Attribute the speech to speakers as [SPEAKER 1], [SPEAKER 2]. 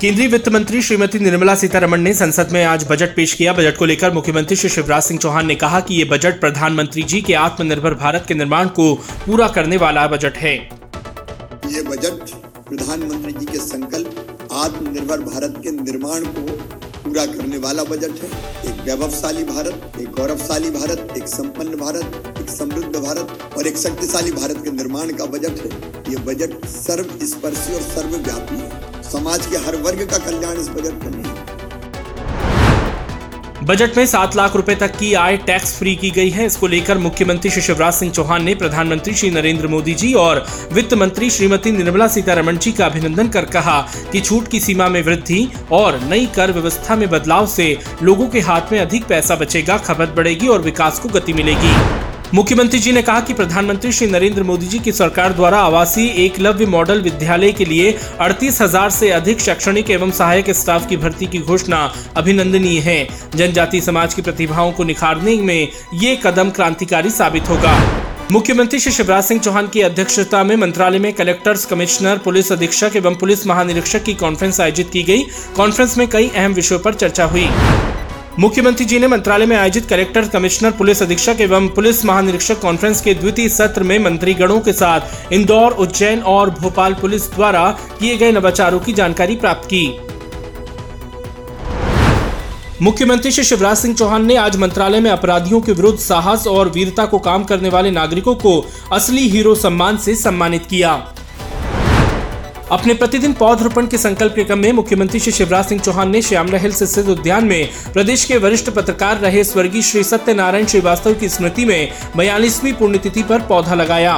[SPEAKER 1] केंद्रीय वित्त मंत्री श्रीमती निर्मला सीतारमण ने संसद में आज बजट पेश किया। बजट को लेकर मुख्यमंत्री श्री शिवराज सिंह चौहान ने कहा कि ये बजट प्रधानमंत्री जी के आत्मनिर्भर भारत के निर्माण को पूरा करने वाला बजट है।
[SPEAKER 2] ये बजट प्रधानमंत्री जी के संकल्प आत्मनिर्भर भारत के निर्माण को पूरा करने वाला बजट है। एक वैभवशाली भारत, एक गौरवशाली भारत, एक संपन्न भारत, एक समृद्ध भारत और एक शक्तिशाली भारत के निर्माण का बजट है। ये बजट सर्वस्पर्शी और सर्वव्यापी है। समाज के हर वर्ग का कल्याण इस बजट में नहीं।
[SPEAKER 1] बजट में सात लाख रुपए तक की आय टैक्स फ्री की गई है। इसको लेकर मुख्यमंत्री श्री शिवराज सिंह चौहान ने प्रधानमंत्री श्री नरेंद्र मोदी जी और वित्त मंत्री श्रीमती निर्मला सीतारमण जी का अभिनंदन कर कहा कि छूट की सीमा में वृद्धि और नई कर व्यवस्था में बदलाव से लोगों के हाथ में अधिक पैसा बचेगा, खपत बढ़ेगी और विकास को गति मिलेगी। मुख्यमंत्री जी ने कहा कि प्रधानमंत्री श्री नरेंद्र मोदी जी की सरकार द्वारा आवासीय एकलव्य मॉडल विद्यालय के लिए अड़तीस हज़ार से अधिक शैक्षणिक एवं सहायक स्टाफ की भर्ती की घोषणा अभिनंदनीय है। जनजाति समाज की प्रतिभाओं को निखारने में ये कदम क्रांतिकारी साबित होगा। मुख्यमंत्री श्री शिवराज सिंह चौहान की अध्यक्षता में मंत्रालय में कलेक्टर्स, कमिश्नर, पुलिस अधीक्षक एवं पुलिस महानिरीक्षक की कॉन्फ्रेंस आयोजित की गई। कॉन्फ्रेंस में कई अहम विषयों पर चर्चा हुई। मुख्यमंत्री जी ने मंत्रालय में आयोजित कलेक्टर, कमिश्नर, पुलिस अधीक्षक एवं पुलिस महानिरीक्षक कॉन्फ्रेंस के द्वितीय सत्र में मंत्रीगणों के साथ इंदौर उज्जैन और भोपाल पुलिस द्वारा किए गए नवाचारों की जानकारी प्राप्त की। मुख्यमंत्री श्री शिवराज सिंह चौहान ने आज मंत्रालय में अपराधियों के विरुद्ध साहस और वीरता को काम करने वाले नागरिकों को असली हीरो सम्मान से सम्मानित किया। अपने प्रतिदिन पौधरोपण के संकल्प के क्रम में मुख्यमंत्री श्री शिवराज सिंह चौहान ने श्यामला हिल्स स्थित उद्यान में प्रदेश के वरिष्ठ पत्रकार रहे स्वर्गीय श्री सत्यनारायण श्रीवास्तव की स्मृति में बयालीसवीं पुण्यतिथि पर पौधा लगाया।